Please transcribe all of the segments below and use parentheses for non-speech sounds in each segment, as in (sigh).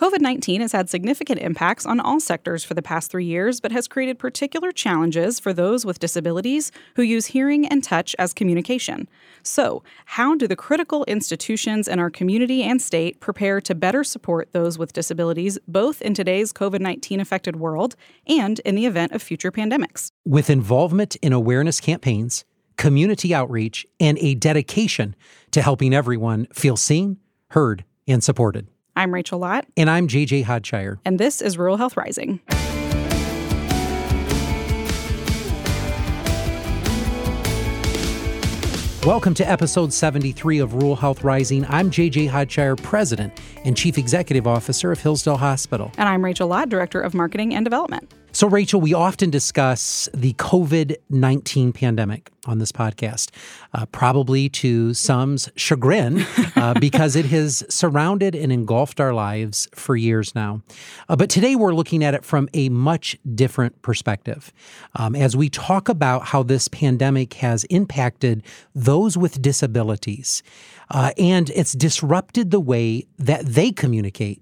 COVID 19 has had significant impacts on all sectors for the past three years, but has created particular challenges for those with disabilities who use hearing and touch as communication. So, how do the critical institutions in our community and state prepare to better support those with disabilities, both in today's COVID 19 affected world and in the event of future pandemics? With involvement in awareness campaigns, community outreach, and a dedication to helping everyone feel seen, heard, and supported. I'm Rachel Lott. And I'm JJ Hodshire. And this is Rural Health Rising. Welcome to episode 73 of Rural Health Rising. I'm JJ Hodshire, President and Chief Executive Officer of Hillsdale Hospital. And I'm Rachel Lott, Director of Marketing and Development. So, Rachel, we often discuss the COVID 19 pandemic on this podcast, uh, probably to some's chagrin, uh, (laughs) because it has surrounded and engulfed our lives for years now. Uh, but today we're looking at it from a much different perspective. Um, as we talk about how this pandemic has impacted those with disabilities, uh, and it's disrupted the way that they communicate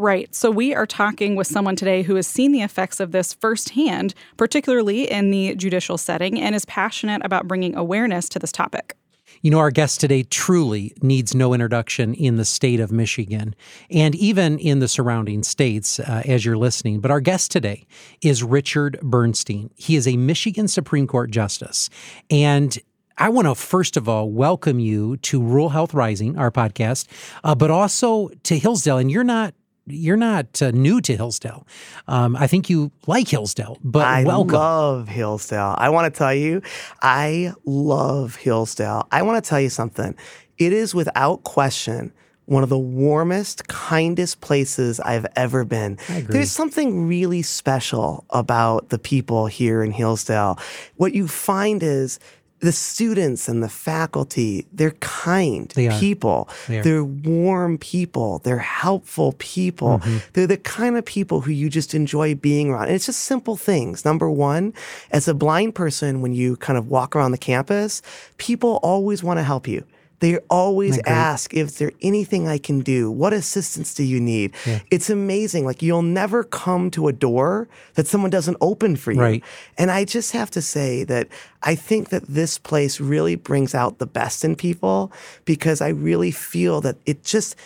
Right. So we are talking with someone today who has seen the effects of this firsthand, particularly in the judicial setting, and is passionate about bringing awareness to this topic. You know, our guest today truly needs no introduction in the state of Michigan and even in the surrounding states uh, as you're listening. But our guest today is Richard Bernstein. He is a Michigan Supreme Court Justice. And I want to first of all welcome you to Rural Health Rising, our podcast, uh, but also to Hillsdale. And you're not you're not uh, new to Hillsdale. Um, I think you like Hillsdale, but I welcome. love Hillsdale. I want to tell you, I love Hillsdale. I want to tell you something. It is without question one of the warmest, kindest places I've ever been. There's something really special about the people here in Hillsdale. What you find is the students and the faculty, they're kind they people. They are warm people. They're helpful people. Mm-hmm. They're the kind of people who you just enjoy being around. And it's just simple things. Number one, as a blind person, when you kind of walk around the campus, people always want to help you. They always ask if there anything I can do. What assistance do you need? Yeah. It's amazing. Like you'll never come to a door that someone doesn't open for you. Right. And I just have to say that I think that this place really brings out the best in people because I really feel that it just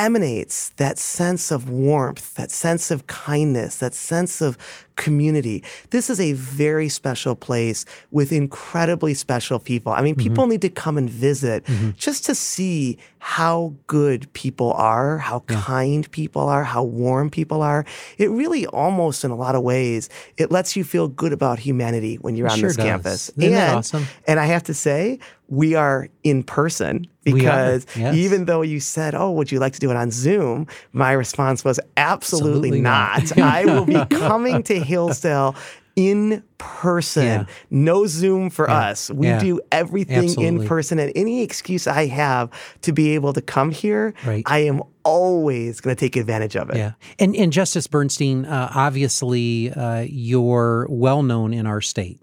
emanates that sense of warmth, that sense of kindness, that sense of community. This is a very special place with incredibly special people. I mean, mm-hmm. people need to come and visit mm-hmm. just to see how good people are, how yeah. kind people are, how warm people are. It really almost in a lot of ways, it lets you feel good about humanity when you're it on sure this does. campus. Isn't and, awesome? And I have to say, we are in person because yes. even though you said, "Oh, would you like to do it on Zoom?" my response was absolutely, absolutely not. not. I will be (laughs) coming to Hillsdale in person. Yeah. No Zoom for yeah. us. We yeah. do everything Absolutely. in person. And any excuse I have to be able to come here, right. I am always going to take advantage of it. Yeah. And, and Justice Bernstein, uh, obviously, uh, you're well known in our state.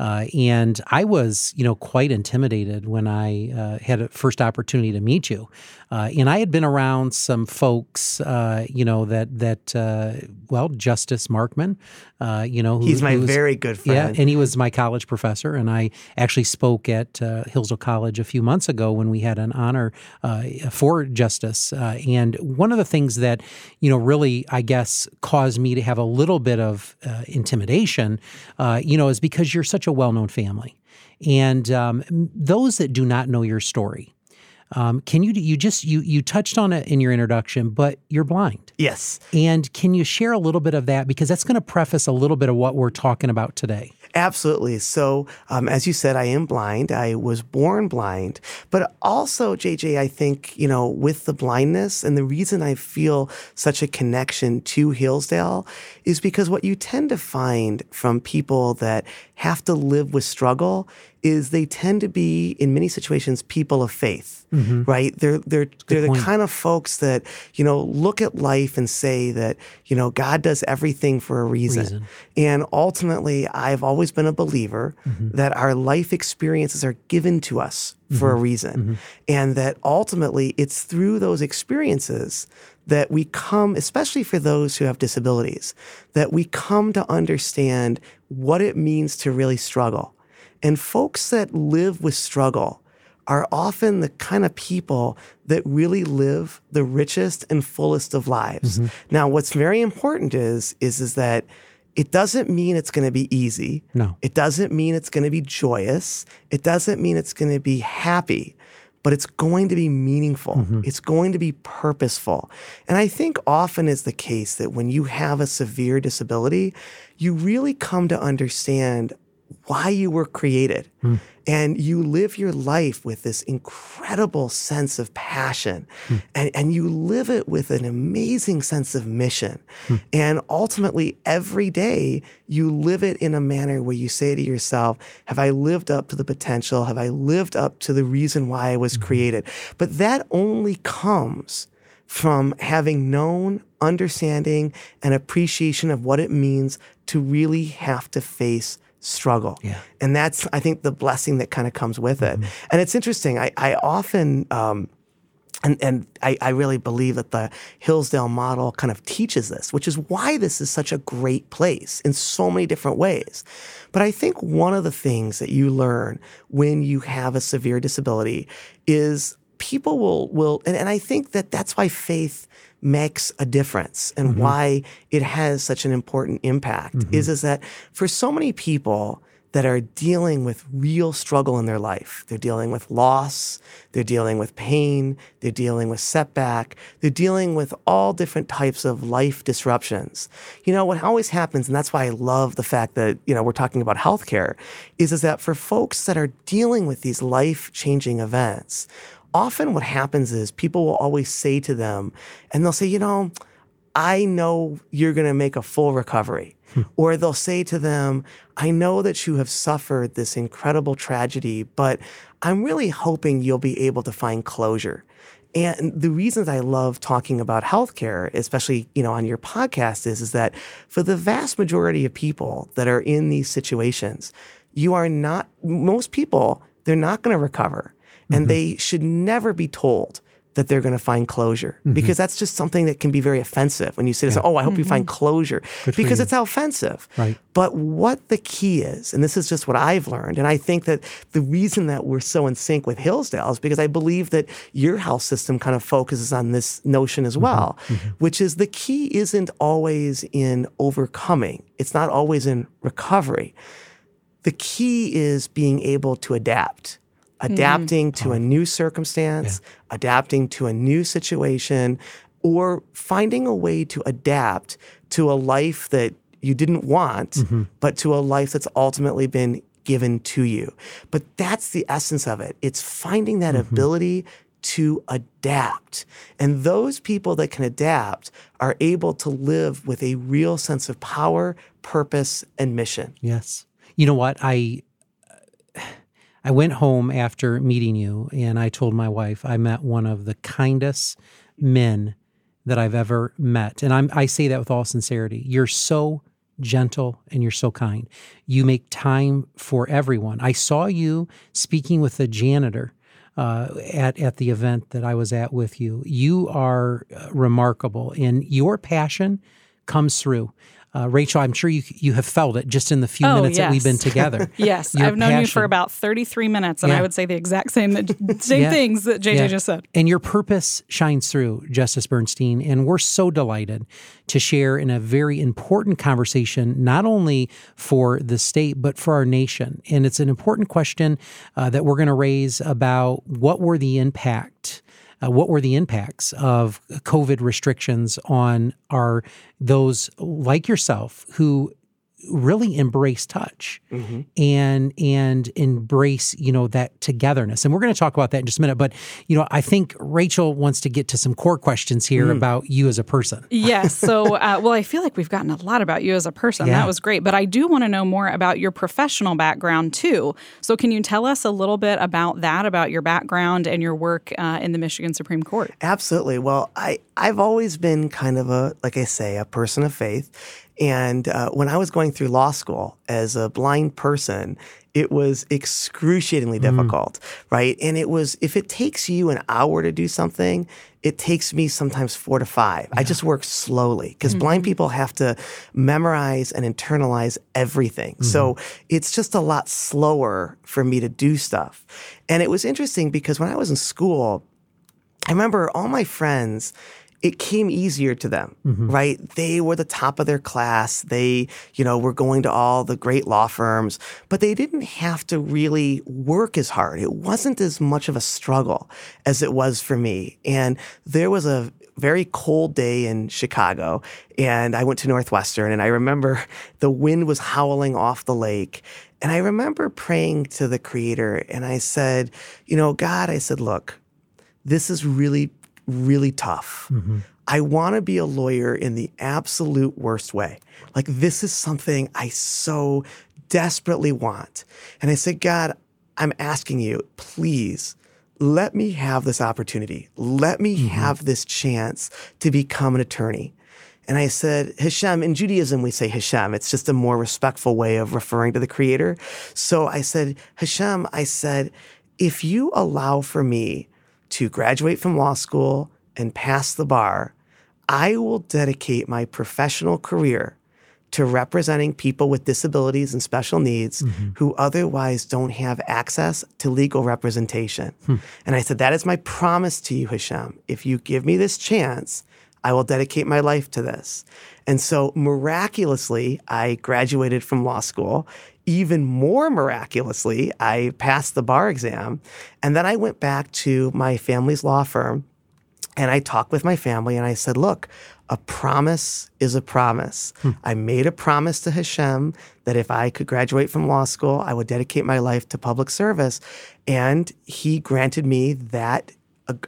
Uh, and I was, you know, quite intimidated when I uh, had a first opportunity to meet you. Uh, and I had been around some folks, uh, you know, that that uh, well, Justice Markman, uh, you know, who, he's my was, very good friend. Yeah, and he was my college professor, and I actually spoke at Hillsdale College a few months ago when we had an honor for Justice. and one of the things that you know really, I guess, caused me to have a little bit of intimidation, you know, is because you're such a well-known family, and um, those that do not know your story um, can you you just you you touched on it in your introduction, but you're blind. Yes. And can you share a little bit of that because that's going to preface a little bit of what we're talking about today. Absolutely. So, um, as you said, I am blind. I was born blind, but also, JJ, I think you know, with the blindness, and the reason I feel such a connection to Hillsdale is because what you tend to find from people that have to live with struggle is they tend to be in many situations people of faith, mm-hmm. right? They're they're Good they're point. the kind of folks that you know look at life and say that you know God does everything for a reason. reason. And ultimately, I've always been a believer mm-hmm. that our life experiences are given to us for mm-hmm. a reason, mm-hmm. and that ultimately it's through those experiences that we come, especially for those who have disabilities, that we come to understand what it means to really struggle. And folks that live with struggle are often the kind of people that really live the richest and fullest of lives. Mm-hmm. Now, what's very important is, is, is that it doesn't mean it's going to be easy. No. It doesn't mean it's going to be joyous. It doesn't mean it's going to be happy but it's going to be meaningful. Mm-hmm. It's going to be purposeful. And I think often is the case that when you have a severe disability, you really come to understand why you were created. Mm. And you live your life with this incredible sense of passion. Mm. And, and you live it with an amazing sense of mission. Mm. And ultimately, every day, you live it in a manner where you say to yourself, Have I lived up to the potential? Have I lived up to the reason why I was mm-hmm. created? But that only comes from having known, understanding, and appreciation of what it means to really have to face struggle. Yeah. And that's, I think, the blessing that kind of comes with it. Mm-hmm. And it's interesting. I, I often, um, and, and I, I, really believe that the Hillsdale model kind of teaches this, which is why this is such a great place in so many different ways. But I think one of the things that you learn when you have a severe disability is people will, will and, and I think that that's why faith makes a difference and mm-hmm. why it has such an important impact mm-hmm. is is that for so many people that are dealing with real struggle in their life. They're dealing with loss, they're dealing with pain, they're dealing with setback, they're dealing with all different types of life disruptions. You know, what always happens, and that's why I love the fact that, you know, we're talking about healthcare, is, is that for folks that are dealing with these life changing events, often what happens is people will always say to them, and they'll say, you know, I know you're going to make a full recovery. Hmm. Or they'll say to them, I know that you have suffered this incredible tragedy, but I'm really hoping you'll be able to find closure. And the reasons I love talking about healthcare, especially, you know, on your podcast is, is that for the vast majority of people that are in these situations, you are not, most people, they're not going to recover and mm-hmm. they should never be told that they're going to find closure mm-hmm. because that's just something that can be very offensive when you say, yeah. "Oh, I hope mm-hmm. you find mm-hmm. closure," Good because it's offensive. Right. But what the key is, and this is just what I've learned, and I think that the reason that we're so in sync with Hillsdale is because I believe that your health system kind of focuses on this notion as mm-hmm. well, mm-hmm. which is the key isn't always in overcoming. It's not always in recovery. The key is being able to adapt adapting mm. to a new circumstance, yeah. adapting to a new situation, or finding a way to adapt to a life that you didn't want, mm-hmm. but to a life that's ultimately been given to you. But that's the essence of it. It's finding that mm-hmm. ability to adapt. And those people that can adapt are able to live with a real sense of power, purpose, and mission. Yes. You know what? I I went home after meeting you and I told my wife I met one of the kindest men that I've ever met. And I'm, I say that with all sincerity. You're so gentle and you're so kind. You make time for everyone. I saw you speaking with the janitor uh, at at the event that I was at with you. You are uh, remarkable, and your passion comes through. Uh, Rachel, I'm sure you you have felt it just in the few oh, minutes yes. that we've been (laughs) together. yes, Your I've known you for about 33 minutes, and yeah. I would say the exact same (laughs) same yeah. things that JJ yeah. just said. And your purpose shines through, Justice Bernstein, and we're so delighted to share in a very important conversation, not only for the state but for our nation. And it's an important question uh, that we're going to raise about what were the impact uh, what were the impacts of COVID restrictions on our those like yourself who really embrace touch mm-hmm. and and embrace you know that togetherness and we're going to talk about that in just a minute but you know i think rachel wants to get to some core questions here mm. about you as a person (laughs) yes so uh, well i feel like we've gotten a lot about you as a person yeah. that was great but i do want to know more about your professional background too so can you tell us a little bit about that about your background and your work uh, in the michigan supreme court absolutely well i i've always been kind of a like i say a person of faith And uh, when I was going through law school as a blind person, it was excruciatingly Mm. difficult, right? And it was, if it takes you an hour to do something, it takes me sometimes four to five. I just work slowly because blind people have to memorize and internalize everything. So it's just a lot slower for me to do stuff. And it was interesting because when I was in school, I remember all my friends, it came easier to them, mm-hmm. right? They were the top of their class. They, you know, were going to all the great law firms, but they didn't have to really work as hard. It wasn't as much of a struggle as it was for me. And there was a very cold day in Chicago, and I went to Northwestern, and I remember (laughs) the wind was howling off the lake. And I remember praying to the Creator, and I said, You know, God, I said, look, this is really, really tough. Mm-hmm. I want to be a lawyer in the absolute worst way. Like, this is something I so desperately want. And I said, God, I'm asking you, please let me have this opportunity. Let me mm-hmm. have this chance to become an attorney. And I said, Hashem, in Judaism, we say Hashem. It's just a more respectful way of referring to the creator. So I said, Hashem, I said, if you allow for me to graduate from law school and pass the bar, I will dedicate my professional career to representing people with disabilities and special needs mm-hmm. who otherwise don't have access to legal representation. Hmm. And I said, That is my promise to you, Hashem. If you give me this chance, I will dedicate my life to this. And so miraculously, I graduated from law school. Even more miraculously, I passed the bar exam. And then I went back to my family's law firm and I talked with my family and I said, look, a promise is a promise. Hmm. I made a promise to Hashem that if I could graduate from law school, I would dedicate my life to public service. And he granted me that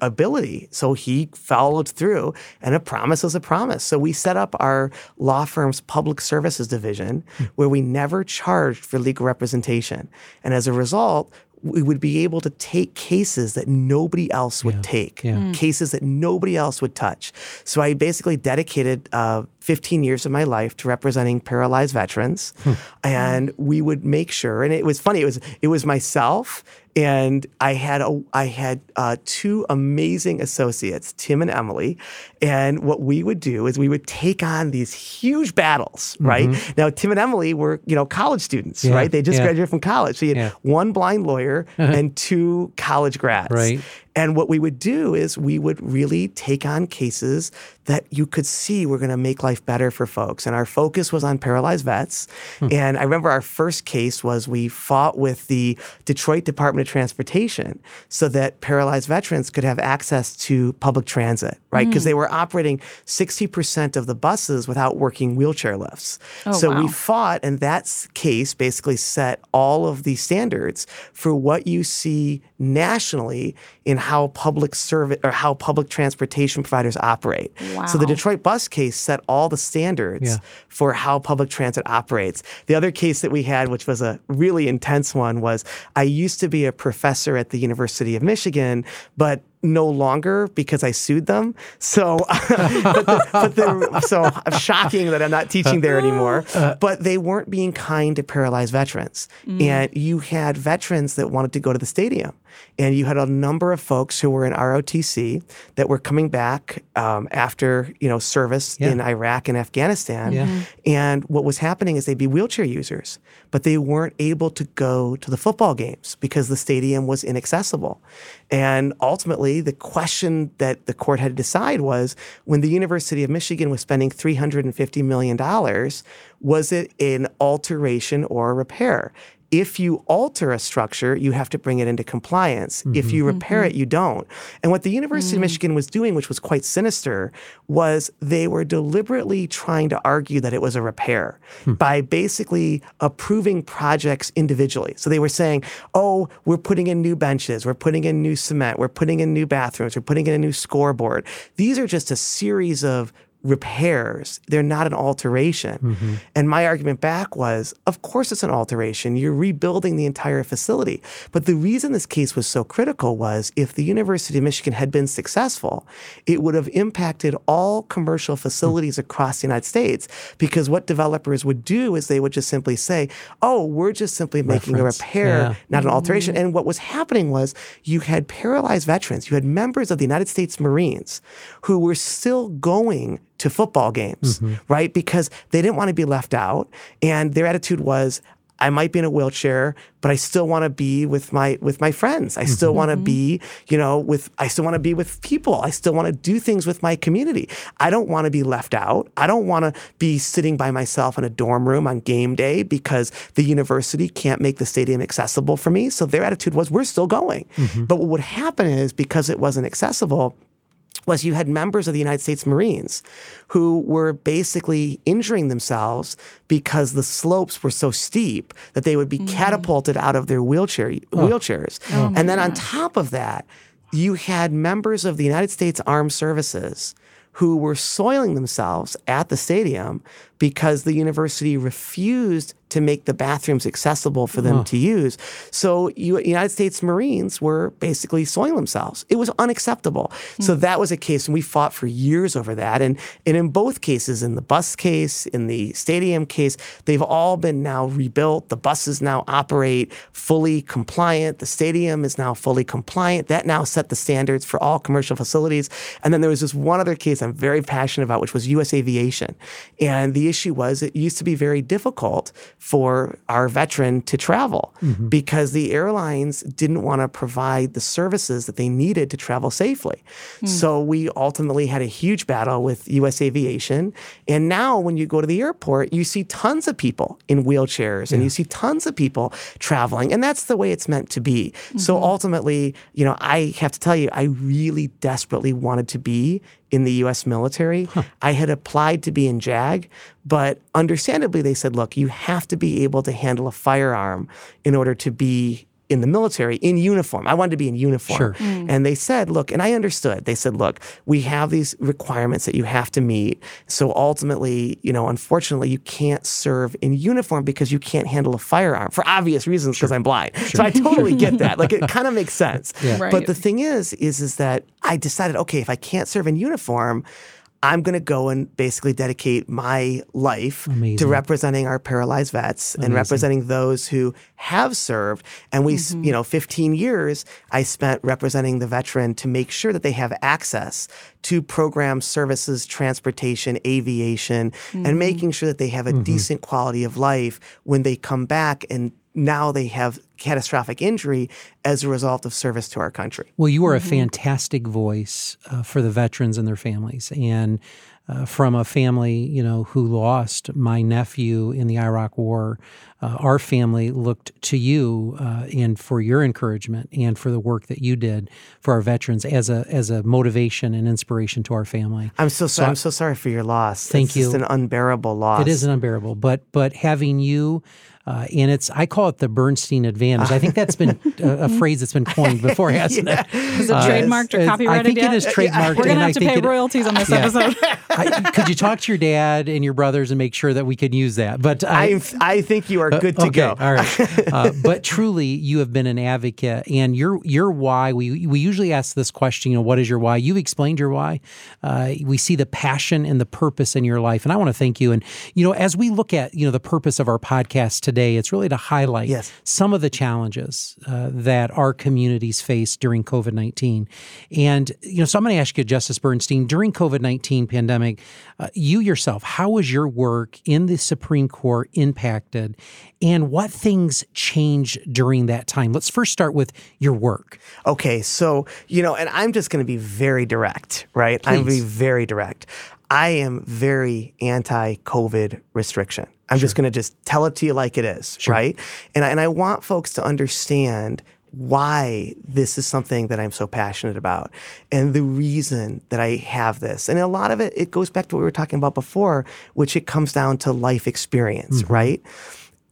ability. So he followed through, and a promise is a promise. So we set up our law firm's public services division hmm. where we never charged for legal representation. And as a result, we would be able to take cases that nobody else would take, yeah. Hmm. cases that nobody else would touch. So I basically dedicated uh, 15 years of my life to representing paralyzed veterans, hmm. and we would make sure. And it was funny. It was it was myself and I had a I had uh, two amazing associates, Tim and Emily. And what we would do is we would take on these huge battles, right? Now Tim and Emily were you know college students, Yeah, right? They just yeah. graduated from college, so you had Yeah. one blind lawyer (laughs) and two college grads, Right. And what we would do is we would really take on cases that you could see were going to make life better for folks. And our focus was on paralyzed vets. Hmm. And I remember our first case was we fought with the Detroit Department of Transportation so that paralyzed veterans could have access to public transit, right? Hmm. Because they were operating 60% of the buses without working wheelchair lifts. Oh, so we fought, and that case basically set all of the standards for what you see nationally in how public service or how public transportation providers operate. So the Detroit bus case set all the standards Yeah. for how public transit operates. The other case that we had, which was a really intense one, was I used to be a professor at the University of Michigan, but no longer because I sued them. So, (laughs) but the, but the, so shocking that I'm not teaching there anymore. (laughs) Uh. But they weren't being kind to paralyzed veterans, mm. and you had veterans that wanted to go to the stadium, and you had a number of folks who were in ROTC that were coming back um, after you know service Yeah. in Iraq and Afghanistan. Yeah. And what was happening is they'd be wheelchair users, but they weren't able to go to the football games because the stadium was inaccessible. And ultimately, the question that the court had to decide was when the University of Michigan was spending $350 million, was it an alteration or a repair? If you alter a structure, you have to bring it into compliance. If you mm-hmm. repair it, mm-hmm. you don't. And what the University of mm. Michigan was doing, which was quite sinister, was they were deliberately trying to argue that it was a repair hmm. by basically approving projects individually. So they were saying, oh, we're putting in new benches, we're putting in new cement, we're putting in new bathrooms, we're putting in a new scoreboard. These are just a series of repairs. They're not an alteration. Mm-hmm. And my argument back was, of course it's an alteration. You're rebuilding the entire facility. But the reason this case was so critical was if the University of Michigan had been successful, it would have impacted all commercial facilities across the United States because what developers would do is they would just simply say, "Oh, we're just simply making a repair, Yeah. not an alteration." And what was happening was you had paralyzed veterans, you had members of the United States Marines who were still going to football games, mm-hmm. right? Because they didn't want to be left out. And their attitude was, I might be in a wheelchair, but I still want to be with my with my friends. I still mm-hmm. want to mm-hmm. be, you know, with I still want to be with people. I still want to do things with my community. I don't want to be left out. I don't want to be sitting by myself in a dorm room on game day because the university can't make the stadium accessible for me. So their attitude was we're still going. But what would happen is because it wasn't accessible, was you had members of the United States Marines who were basically injuring themselves because the slopes were so steep that they would be mm. catapulted out of their wheelchair wheelchairs. Oh, and then on top of that, you had members of the United States Armed Services who were soiling themselves at the stadium because the university refused to make the bathrooms accessible for them to use. So you, United States Marines were basically soiling themselves. It was unacceptable. So hmm. that was a case, and we fought for years over that. And, and in both cases, in the bus case, in the stadium case, they've all been now rebuilt. The buses now operate fully compliant. The stadium is now fully compliant. That now set the standards for all commercial facilities. And then there was this one other case I'm very passionate about, which was U.S. Aviation. And the issue was it used to be very difficult for our veteran to travel mm-hmm. because the airlines didn't want to provide the services that they needed to travel safely. Hmm. So we ultimately had a huge battle with US Aviation. And now when you go to the airport, you see tons of people in wheelchairs and you see tons of people traveling. And that's the way it's meant to be. So mm-hmm. ultimately, you know, I have to tell you, I really desperately wanted to be in the US military. I had applied to be in JAG, but understandably, they said, look, you have to be able to handle a firearm in order to be in the military in uniform. I wanted to be in uniform. Sure. Mm. And they said, look, and I understood. They said, look, we have these requirements that you have to meet. So ultimately, you know, unfortunately, you can't serve in uniform because you can't handle a firearm for obvious reasons because I'm blind. So I totally get (laughs) that. Like it kind of makes sense. Yeah. Right. But the thing is, is is that I decided, okay, if I can't serve in uniform, I'm going to go and basically dedicate my life to representing our paralyzed vets and representing those who have served. And we, s mm-hmm. you know, 15 years I spent representing the veteran to make sure that they have access to programs, services, transportation, aviation, and mm-hmm. making sure that they have a mm-hmm. decent quality of life when they come back and now they have catastrophic injury as a result of service to our country. Well, you are a fantastic voice uh, for the veterans and their families, and uh, from a family, you know, who lost my nephew in the Iraq War. Uh, our family looked to you uh, and for your encouragement and for the work that you did for our veterans as a as a motivation and inspiration to our family. I'm so sorry. I'm so sorry for your loss. Thank it's just you. an unbearable loss. It is an unbearable, but but having you. Uh, and it's I call it the Bernstein advantage. I think that's been (laughs) a, a phrase that's been coined (laughs) before, hasn't it? Is it Uh, trademarked or it's- copyrighted I think yet? it is trademarked. We're and gonna I have to pay it- royalties on this Yeah. episode. (laughs) I, could you talk to your dad and your brothers and make sure that we could use that? But I, I, I think you are good to okay, go. all right. Uh, but truly, you have been an advocate, and your your why. We we usually ask this question. You know, what is your why? You've explained your why. Uh, we see the passion and the purpose in your life, and I want to thank you. And you know, as we look at you know the purpose of our podcast today, it's really to highlight Yes. some of the challenges uh, that our communities face during COVID nineteen. And you know, so I'm going to ask you, Justice Bernstein, during COVID nineteen pandemic, uh, you yourself, how was your work in the Supreme Court impacted, and what things changed during that time? Let's first start with your work. Okay, so you know, and I'm just going to be very direct, right? I'm going to be very direct. I am very anti-COVID restriction. I'm just going to just tell it to you like it is, right? And I, and I want folks to understand why this is something that I'm so passionate about and the reason that I have this. And a lot of it it goes back to what we were talking about before, which it comes down to life experience, mm-hmm. right?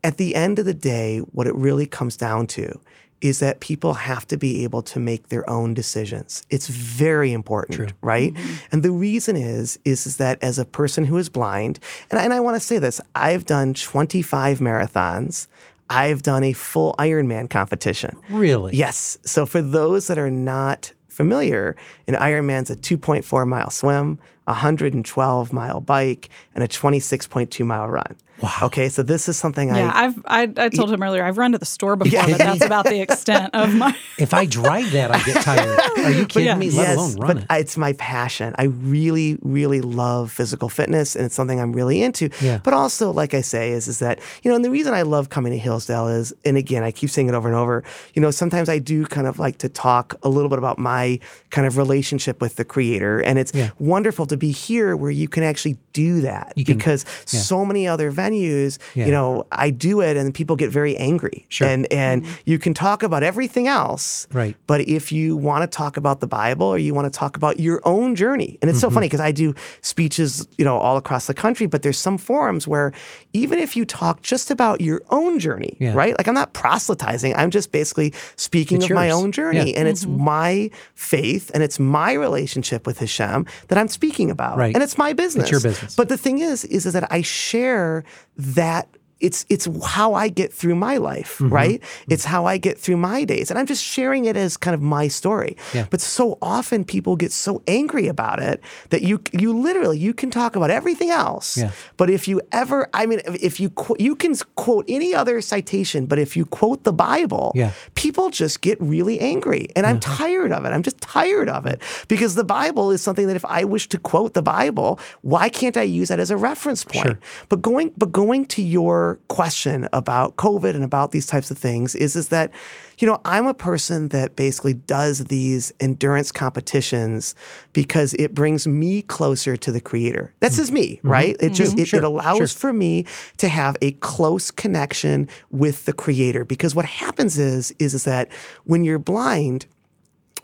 At the end of the day, what it really comes down to is that people have to be able to make their own decisions. It's very important, True. right? Mm-hmm. And the reason is, is is that as a person who is blind, and I, and I want to say this, I've done 25 marathons. I've done a full Ironman competition. Really? Yes. So for those that are not familiar, an Ironman's a 2.4 mile swim, 112 mile bike, and a 26.2 mile run. Wow. Okay, so this is something Yeah, I I've I, I told him earlier. I've run to the store before, Yeah, but (laughs) that's about the extent of my. (laughs) If I drive that, I get tired. Are you kidding yeah. me? Let yes, alone run but it. It's my passion. I really, really love physical fitness, and it's something I'm really into. Yeah. But also, like I say, is is that you know, and the reason I love coming to Hillsdale is, and again, I keep saying it over and over. You know, sometimes I do kind of like to talk a little bit about my kind of relationship with the Creator, and it's Yeah. wonderful to be here where you can actually do that You can- because yeah. so many other venues, Yeah. you know, I do it, and people get very angry. Sure. And and you can talk about everything else, Right. but if you want to talk about the Bible or you want to talk about your own journey, and it's so Mm-hmm. funny because I do speeches, you know, all across the country, but there's some forums where even if you talk just about your own journey, Yeah. right? Like I'm not proselytizing, I'm just basically speaking It's of my own journey, Yeah. and it's my faith and it's my relationship with Hashem that I'm speaking about, Right. and it's my business. your business. But the thing is, is, is that I share that it's it's how I get through my life, Mm-hmm. right? It's how I get through my days, and I'm just sharing it as kind of my story. Yeah. But so often people get so angry about it that you you literally you can talk about everything else, Yeah. but if you ever, I mean, if- you qu- you can quote any other citation, but if you quote the Bible, Yeah. people just get really angry, and I'm tired of it. I'm just tired of it because the Bible is something that if I wish to quote the Bible, why can't I use that as a reference point? Sure. But going but going to your question about COVID and about these types of things is is that you know I'm a person that basically does these endurance competitions because it brings me closer to the creator. That's just me, mm-hmm. right? It just mm-hmm. it, it allows for me to have a close connection with the creator. Because what happens is is is that when you're blind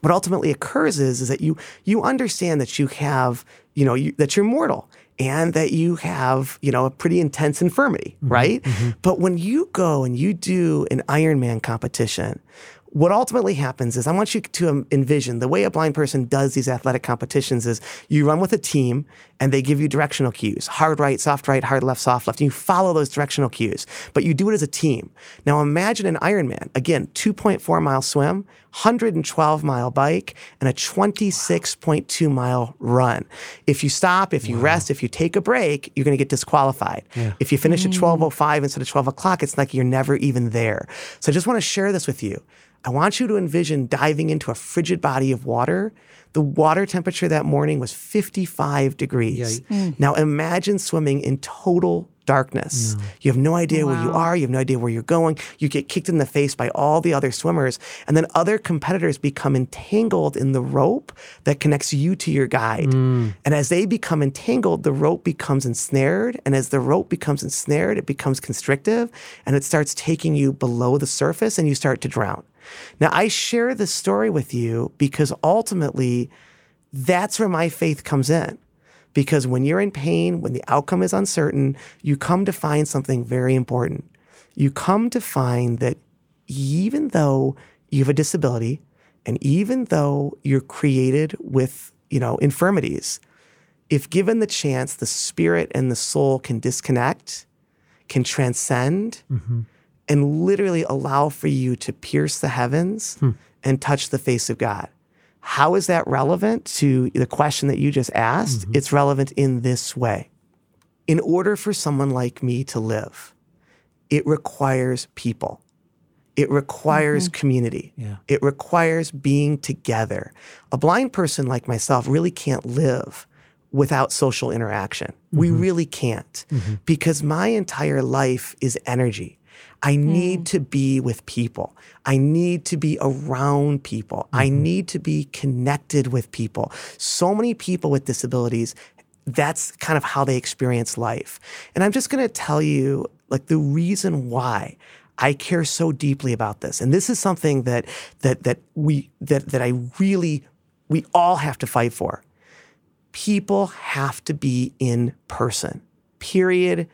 what ultimately occurs is is that you you understand that you have you know you, that you're mortal and that you have you know a pretty intense infirmity mm-hmm. right mm-hmm. but when you go and you do an ironman competition what ultimately happens is I want you to envision the way a blind person does these athletic competitions is you run with a team and they give you directional cues hard right, soft right, hard left, soft left. And you follow those directional cues, but you do it as a team. Now imagine an Ironman again, 2.4 mile swim, 112 mile bike, and a 26.2 mile run. If you stop, if you rest, if you take a break, you're going to get disqualified. If you finish at mm. 12:05 instead of 12 o'clock, it's like you're never even there. So I just want to share this with you. I want you to envision diving into a frigid body of water. The water temperature that morning was 55 degrees. Mm. Now imagine swimming in total darkness. You have no idea where you are, you have no idea where you're going. You get kicked in the face by all the other swimmers, and then other competitors become entangled in the rope that connects you to your guide. Mm. And as they become entangled, the rope becomes ensnared, and as the rope becomes ensnared, it becomes constrictive and it starts taking you below the surface and you start to drown. Now, I share this story with you because ultimately that's where my faith comes in. Because when you're in pain, when the outcome is uncertain, you come to find something very important. You come to find that even though you have a disability and even though you're created with, you know, infirmities, if given the chance, the spirit and the soul can disconnect, can transcend, mm-hmm. and literally allow for you to pierce the heavens hmm. and touch the face of God. How is that relevant to the question that you just asked? Mm-hmm. It's relevant in this way. In order for someone like me to live, it requires people. It requires community. Yeah. It requires being together. A blind person like myself really can't live without social interaction. We mm-hmm. really can't mm-hmm. because my entire life is energy. I hmm. need to be with people. I need to be around people. I mm-hmm. need to be connected with people. So many people with disabilities, that's kind of how they experience life. And I'm just going to tell you like the reason why I care so deeply about this. And this is something that that that we that that I really we all have to fight for. People have to be in person. Period.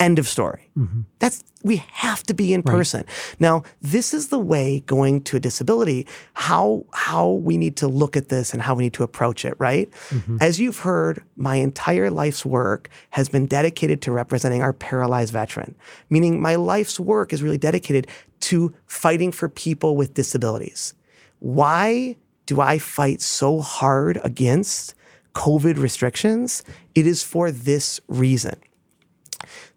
End of story. Mm-hmm. That's we have to be in person. Now, this is the way going to a disability, how how we need to look at this and how we need to approach it, right? Mm-hmm. As you've heard, my entire life's work has been dedicated to representing our paralyzed veteran, meaning my life's work is really dedicated to fighting for people with disabilities. Why do I fight so hard against COVID restrictions? It is for this reason.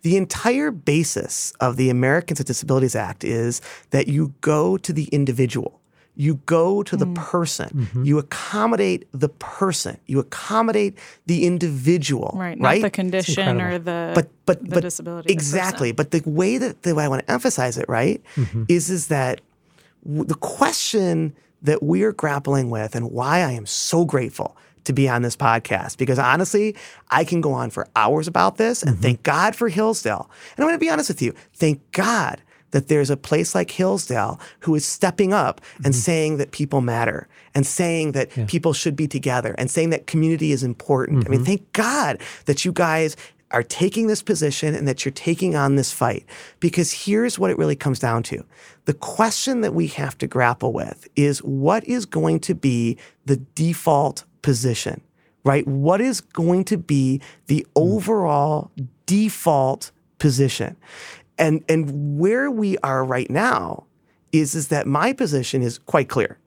The entire basis of the Americans with Disabilities Act is that you go to the individual. You go to the mm. person. Mm-hmm. You accommodate the person. You accommodate the individual. Right, not Right. the condition or the but but the but disability. the exactly. But the way that the way I want to emphasize it, right, mm-hmm. is is that w- the question that we are grappling with, and why I am so grateful to be on this podcast, because honestly, I can go on for hours about this, and mm-hmm. thank God for Hillsdale. And I'm going to be honest with you, thank God that there's a place like Hillsdale who is stepping up and mm-hmm. saying that people matter and saying that people should be together and saying that community is important. I mean, mm-hmm. thank God that you guys are taking this position and that you're taking on this fight. Because here's what it really comes down to the question that we have to grapple with is what is going to be the default position, right? What is going to be the hmm. overall default position? And, and where we are right now is, is that my position is quite clear.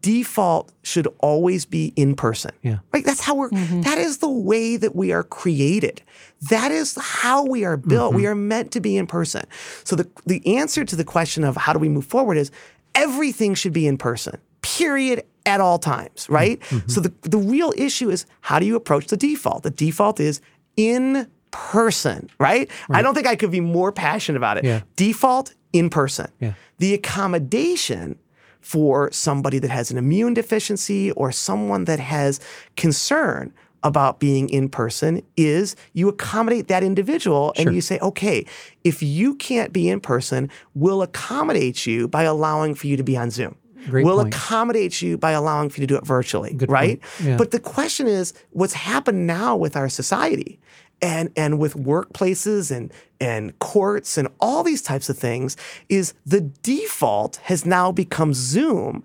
Default should always be in person. Yeah. Right? That's how we're, mm-hmm. that is the way that we are created. That is how we are built. Mm-hmm. We are meant to be in person. So the, the answer to the question of how do we move forward is everything should be in person, period, at all times, mm-hmm. right? Mm-hmm. So the, the real issue is how do you approach the default? The default is in person, right? I don't think I could be more passionate about it. Yeah. Default in person. Yeah. The accommodation for somebody that has an immune deficiency or someone that has concern about being in person is you accommodate that individual and you say, okay, if you can't be in person, we'll accommodate you by allowing for you to be on Zoom. Great we'll point. accommodate you by allowing for you to do it virtually, right? Yeah. But the question is, what's happened now with our society and and with workplaces and and courts and all these types of things is the default has now become Zoom,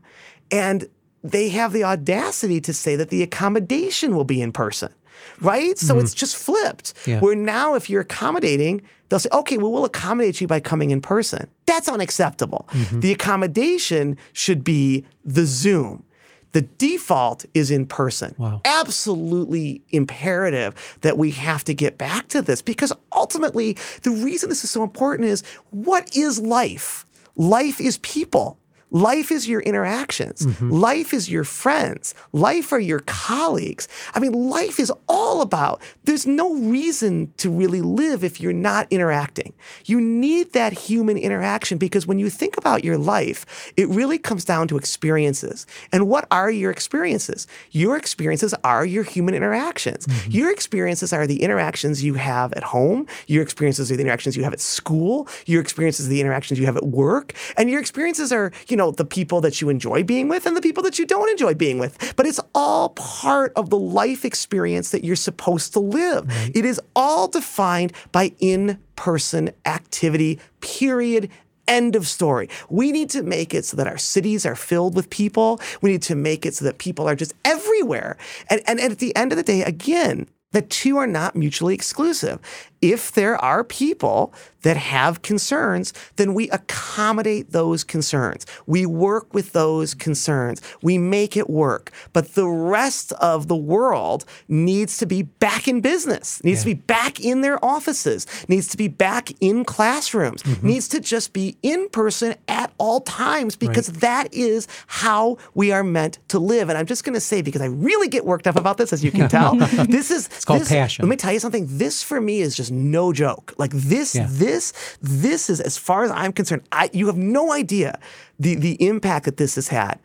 and they have the audacity to say that the accommodation will be in person. Right? So it's mm-hmm. just flipped. Yeah. Where now, if you're accommodating, they'll say, okay, well, we'll accommodate you by coming in person. That's unacceptable. Mm-hmm. The accommodation should be the Zoom. The default is in person. Wow. Absolutely imperative that we have to get back to this because ultimately, the reason this is so important is what is life? Life is people. Life is your interactions. Mm-hmm. Life is your friends. Life are your colleagues. I mean, life is all about, there's no reason to really live if you're not interacting. You need that human interaction because when you think about your life, it really comes down to experiences. And what are your experiences? Your experiences are your human interactions. Mm-hmm. Your experiences are the interactions you have at home. Your experiences are the interactions you have at school. Your experiences are the interactions you have at work. And your experiences are, you know, the people that you enjoy being with and the people that you don't enjoy being with. But it's all part of the life experience that you're supposed to live. It is all defined by in person activity, period. End of story. We need to make it so that our cities are filled with people. We need to make it so that people are just everywhere. And, and, and at the end of the day, again, the two are not mutually exclusive. If there are people that have concerns, then we accommodate those concerns. We work with those concerns. We make it work. But the rest of the world needs to be back in business, needs to be back in their offices, needs to be back in classrooms, mm-hmm. needs to just be in person at all times because that is how we are meant to live. And I'm just going to say, because I really get worked up about this, as you can tell, (laughs) this is it's called passion. Let me tell you something. This for me is just no joke. Like this, Yeah. this, this is as far as I'm concerned. I you have no idea the the impact that this has had.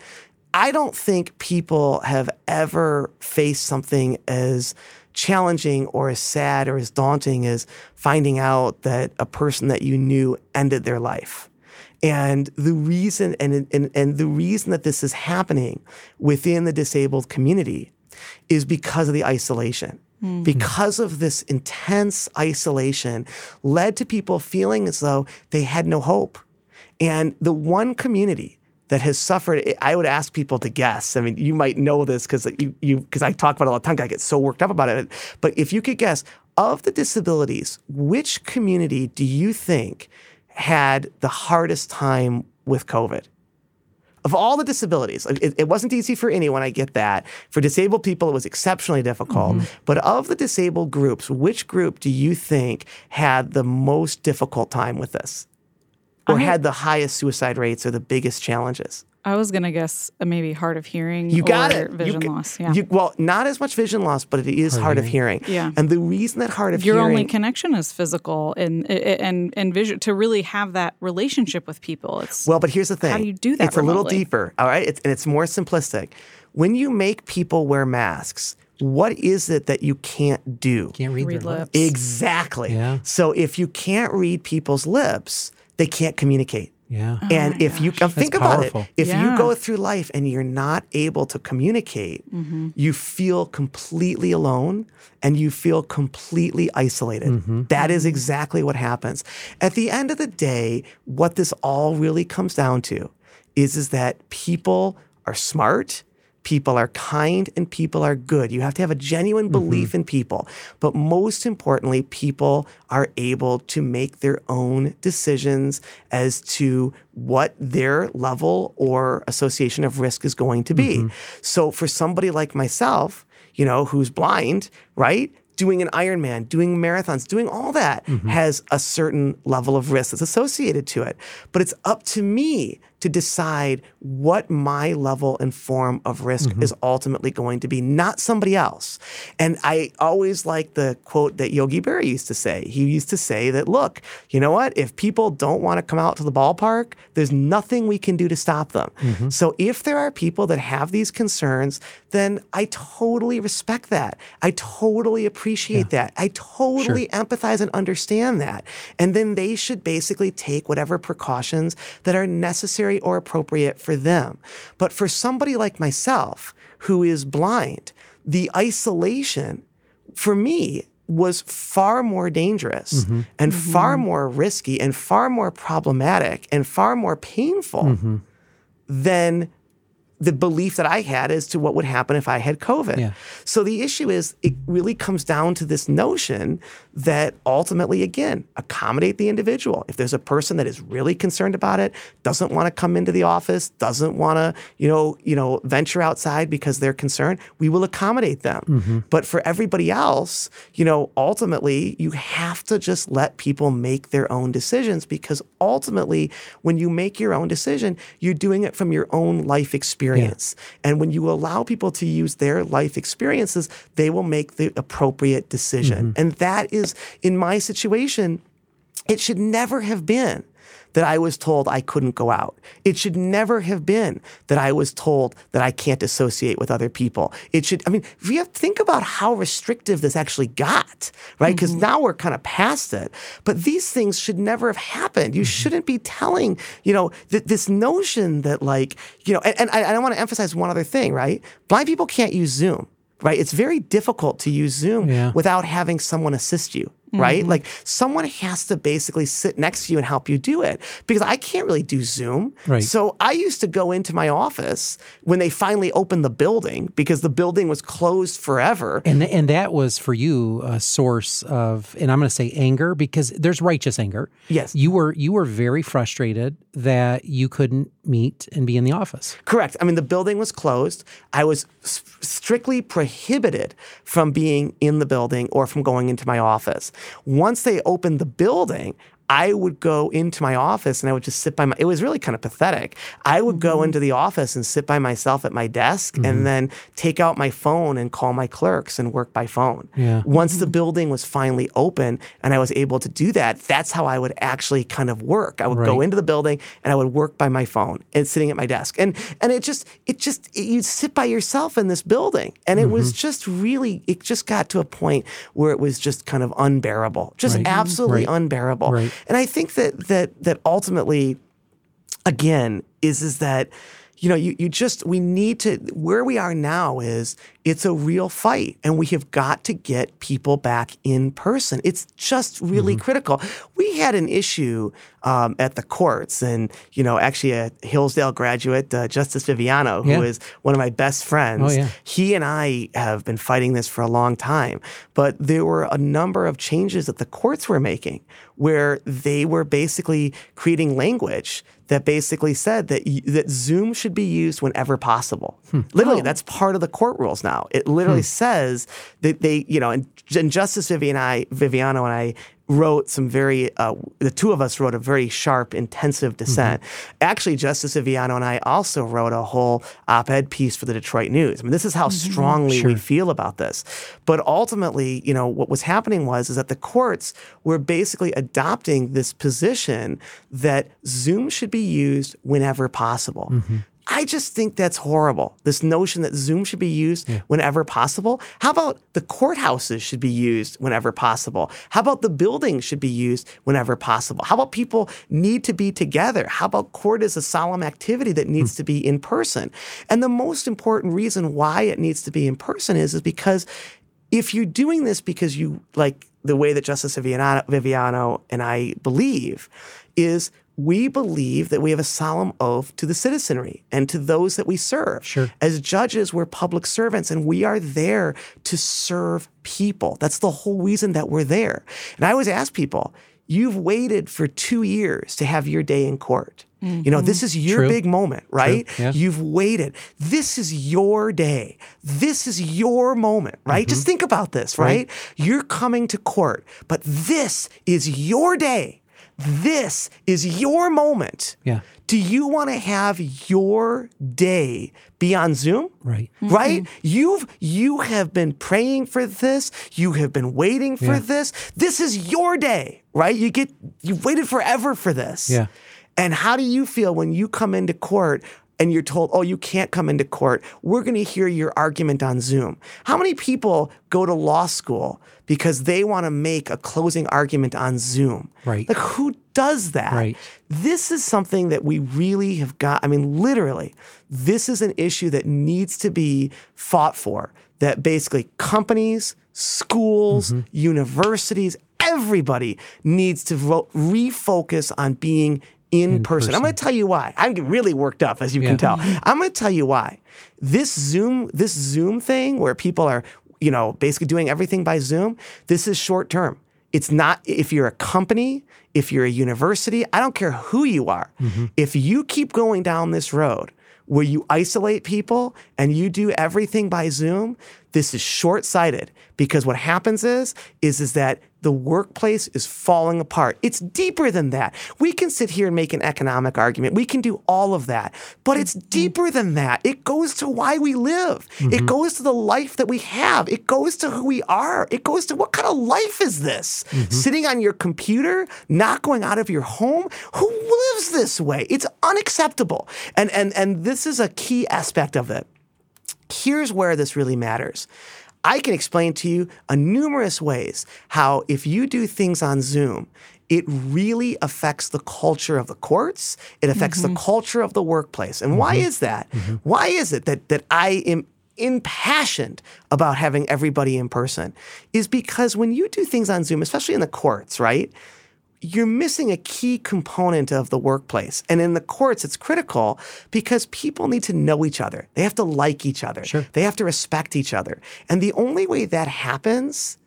I don't think people have ever faced something as challenging or as sad or as daunting as finding out that a person that you knew ended their life. And the reason and, and, and the reason that this is happening within the disabled community is because of the isolation. Mm. because of this intense isolation led to people feeling as though they had no hope. And the one community that has suffered, I would ask people to guess. I mean, you might know this because you, you, because I talk about it all the time. I get so worked up about it. But if you could guess, of the disabilities, which community do you think had the hardest time with COVID? Of all the disabilities, it, it wasn't easy for anyone, I get that. For disabled people, it was exceptionally difficult. Mm-hmm. But of the disabled groups, which group do you think had the most difficult time with this? Or had the highest suicide rates or the biggest challenges? I was gonna guess uh, maybe hard of hearing. You got or it. Vision You- loss. Yeah. you- well, not as much vision loss, but it is hard, of hearing. Yeah. And the reason that hard of hearing Your hearing only connection is physical and and and vision to really have that relationship with people. It's Well, but here's the thing. How do you do that It's a little deeper, all right? It's, and it's more simplistic. When you make people wear masks, what is it that you can't do? Can't read, read their lips. lips. Exactly. Yeah. So if you can't read people's lips, they can't communicate. Yeah. and if you um, think about powerful. it, if you go through life and you're not able to communicate, you feel completely alone and you feel completely isolated. That is exactly what happens. At the end of the day, what this all really comes down to is, is that people are smart. People are kind and people are good. You have to have a genuine mm-hmm. belief in people. But most importantly, people are able to make their own decisions as to what their level or association of risk is going to be. Mm-hmm. So for somebody like myself, you know, who's blind, right? Doing an Ironman, doing marathons, doing all that mm-hmm. has a certain level of risk that's associated to it. But it's up to me to decide what my level and form of risk mm-hmm. is ultimately going to be, not somebody else. And I always like the quote that Yogi Berra used to say. He used to say that, look, you know what? If people don't want to come out to the ballpark, there's nothing we can do to stop them. Mm-hmm. So if there are people that have these concerns, then I totally respect that. I totally appreciate that. I totally empathize and understand that. And then they should basically take whatever precautions that are necessary or appropriate for them. But for somebody like myself who is blind, the isolation for me was far more dangerous mm-hmm. and mm-hmm. far more risky and far more problematic and far more painful mm-hmm. than the belief that I had as to what would happen if I had COVID. Yeah. So the issue is, it really comes down to this notion that ultimately, again, accommodate the individual. If there's a person that is really concerned about it, doesn't want to come into the office, doesn't want to, you know, you know, venture outside because they're concerned, we will accommodate them. Mm-hmm. But for everybody else, you know, ultimately, you have to just let people make their own decisions because ultimately, when you make your own decision, you're doing it from your own life experience. And when you allow people to use their life experiences, they will make the appropriate decision. Mm-hmm. And that is, in my situation, it should never have been that I was told I couldn't go out. It should never have been that I was told that I can't associate with other people. It should, I mean, we have to think about how restrictive this actually got, right? Because mm-hmm. now we're kind of past it. But these things should never have happened. You mm-hmm. shouldn't be telling, you know, th- this notion that, like, you know, and, and I, and I want to emphasize one other thing, right? Blind people can't use Zoom. Right? It's very difficult to use Zoom Yeah. without having someone assist you right? Mm-hmm. Like someone has to basically sit next to you and help you do it because I can't really do Zoom. Right. So I used to go into my office when they finally opened the building because the building was closed forever. And and that was for you a source of, and I'm going to say anger because there's righteous anger. Yes. you were you were very frustrated that you couldn't meet and be in the office. Correct. I mean, the building was closed. I was s- strictly prohibited from being in the building or from going into my office. Once they opened the building, I would go into my office and I would just sit by my it was really kind of pathetic. I would go mm-hmm. into the office and sit by myself at my desk and mm-hmm. then take out my phone and call my clerks and work by phone. Yeah. Once the mm-hmm. building was finally open and I was able to do that, that's how I would actually kind of work. I would go into the building and I would work by my phone and sitting at my desk. And and it just it just it, you'd sit by yourself in this building. And it was just really it just got to a point where it was just kind of unbearable. Just Right. absolutely Right. unbearable. Right. And I think that that that ultimately again is is that you know, you, you just, we need to, where we are now is it's a real fight and we have got to get people back in person. It's just really Mm-hmm. critical. We had an issue um, at the courts and, you know, actually a Hillsdale graduate, uh, Justice Viviano, who Yeah. is one of my best friends. Oh, yeah. He and I have been fighting this for a long time, but there were a number of changes that the courts were making where they were basically creating language that basically said that that Zoom should be used whenever possible. Hmm. Literally, oh. that's part of the court rules now. It literally hmm. says that they, you know, and, and Justice Vivian I, Viviano and I wrote some very, uh, the two of us wrote a very sharp, intensive mm-hmm. dissent. Actually, Justice Viviano and I also wrote a whole op ed piece for the Detroit News. I mean, this is how mm-hmm. strongly we feel about this. But ultimately, you know, what was happening was is that the courts were basically adopting this position that Zoom should be used whenever possible. Mm-hmm. I just think that's horrible. This notion that Zoom should be used whenever possible. How about the courthouses should be used whenever possible? How about the buildings should be used whenever possible? How about people need to be together? How about court is a solemn activity that needs hmm. to be in person? And the most important reason why it needs to be in person is, is because if you're doing this because you like the way that Justice Viviano, Viviano and I believe is we believe that we have a solemn oath to the citizenry and to those that we serve. Sure. As judges, we're public servants and we are there to serve people. That's the whole reason that we're there. And I always ask people, you've waited for two years to have your day in court. You know, this mm-hmm. is your True. big moment, right? yeah. You've waited. This is your day. This is your moment, right? Just mm-hmm. think about this, right? You're coming to court, but this is your day. This is your moment. Yeah. Do you want to have your day be on Zoom? Right. Right? Mm-hmm. You've you have been praying for this. You have been waiting for Yeah. this. This is your day, right? You get you've waited forever for this. Yeah. And how do you feel when you come into court and you're told, oh, you can't come into court? We're going to hear your argument on Zoom. How many people go to law school because they want to make a closing argument on Zoom? Right. Like, who does that? Right. This is something that we really have got. I mean, literally, this is an issue that needs to be fought for. That basically companies, schools, Mm-hmm. universities, everybody needs to ro- refocus on being in, person. I'm going to tell you why. I'm really worked up, as you Yeah. can tell. I'm going to tell you why. This Zoom, this Zoom thing, where people are, you know, basically doing everything by Zoom. This is short term. It's not if you're a company, if you're a university. I don't care who you are. Mm-hmm. If you keep going down this road where you isolate people and you do everything by Zoom, this is short-sighted because what happens is is is that the workplace is falling apart. It's deeper than that. We can sit here and make an economic argument. We can do all of that. But it's mm-hmm. deeper than that. It goes to why we live. It mm-hmm. goes to the life that we have. It goes to who we are. It goes to what kind of life is this? Mm-hmm. Sitting on your computer, not going out of your home? Who lives this way? It's unacceptable. And and and this is a key aspect of it here's where this really matters. I can explain to you a numerous ways how if you do things on Zoom, it really affects the culture of the courts. It affects the mm-hmm. culture of the workplace. And why mm-hmm. is that? Mm-hmm. Why is it that that I am impassioned about having everybody in person? Is because when you do things on Zoom, especially in the courts, right? You're missing a key component of the workplace. And in the courts, it's critical because people need to know each other. They have to like each other. Sure. They have to respect each other. And the only way that happens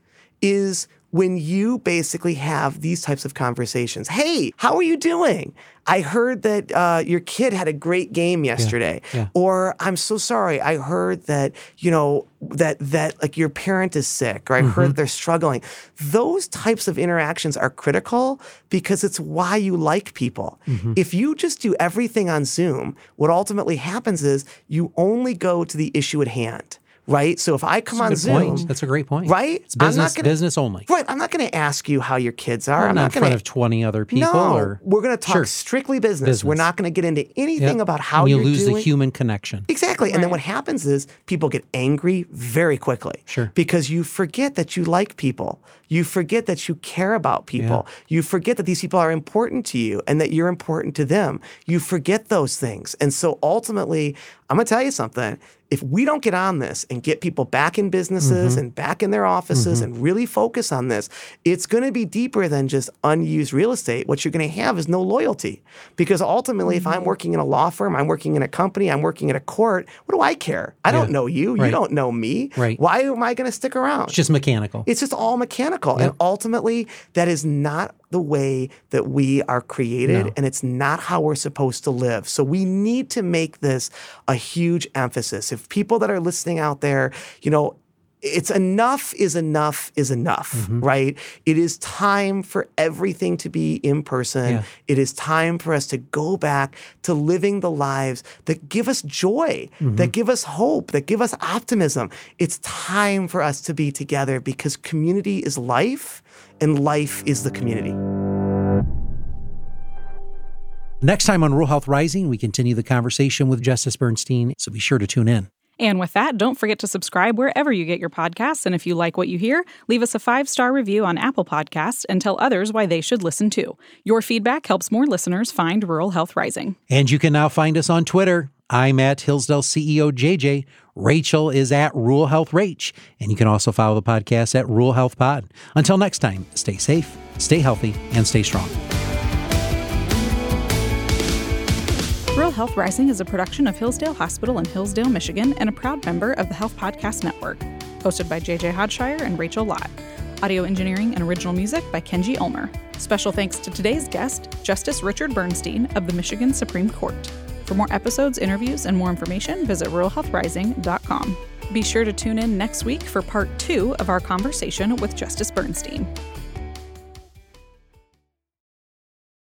is when you basically have these types of conversations. Hey, how are you doing? I heard that uh, your kid had a great game yesterday. yeah. Or I'm so sorry. I heard that, you know, that that like your parent is sick or I heard they're struggling. Those types of interactions are critical because it's why you like people. If you just do everything on Zoom, what ultimately happens is you only go to the issue at hand right? So if I come on Zoom, point. That's a great point. Right? It's I'm not business, gonna- business only. right, I'm not going to ask you how your kids are. Well, I'm not not in going front to of 20 other people. no, or, we're going to talk Sure. strictly business. We're not going to get into anything Yep. about how And you you're lose doing. the human connection. Exactly. And then what happens is people get angry very quickly. Sure. Because you forget that you like people. You forget that you care about people. You forget that these people are important to you and that you're important to them. You forget those things. And so ultimately, I'm going to tell you something. If we don't get on this and get people back in businesses Mm-hmm. and back in their offices and really focus on this, it's going to be deeper than just unused real estate. What you're going to have is no loyalty. Because ultimately, if I'm working in a law firm, I'm working in a company, I'm working at a court, what do I care? I don't know you. You don't know me. Right. Why am I going to stick around? It's just mechanical. It's just all mechanical. And ultimately, that is not the way that we are created, No. and it's not how we're supposed to live. So we need to make this a huge emphasis. If people that are listening out there, you know, it's enough is enough is enough, Mm-hmm. right? It is time for everything to be in person. Yeah. It is time for us to go back to living the lives that give us joy, Mm-hmm. that give us hope, that give us optimism. It's time for us to be together because community is life and life is the community. Next time on Rural Health Rising, we continue the conversation with Justice Bernstein, so be sure to tune in. And with that, don't forget to subscribe wherever you get your podcasts. And if you like what you hear, leave us a five star review on Apple Podcasts and tell others why they should listen too. Your feedback helps more listeners find Rural Health Rising. And you can now find us on Twitter. I'm at Hillsdale CEO JJ. Rachel is at Rural Health Rach. And you can also follow the podcast at Rural Health Pod. Until next time, stay safe, stay healthy, and stay strong. Rural Health Rising is a production of Hillsdale Hospital in Hillsdale, Michigan, and a proud member of the Health Podcast Network. Hosted by JJ Hodshire and Rachel Lott. Audio engineering and original music by Kenji Ulmer. Special thanks to today's guest, Justice Richard Bernstein of the Michigan Supreme Court. For more episodes, interviews, and more information, visit ruralhealthrising.com. Be sure to tune in next week for part two of our conversation with Justice Bernstein.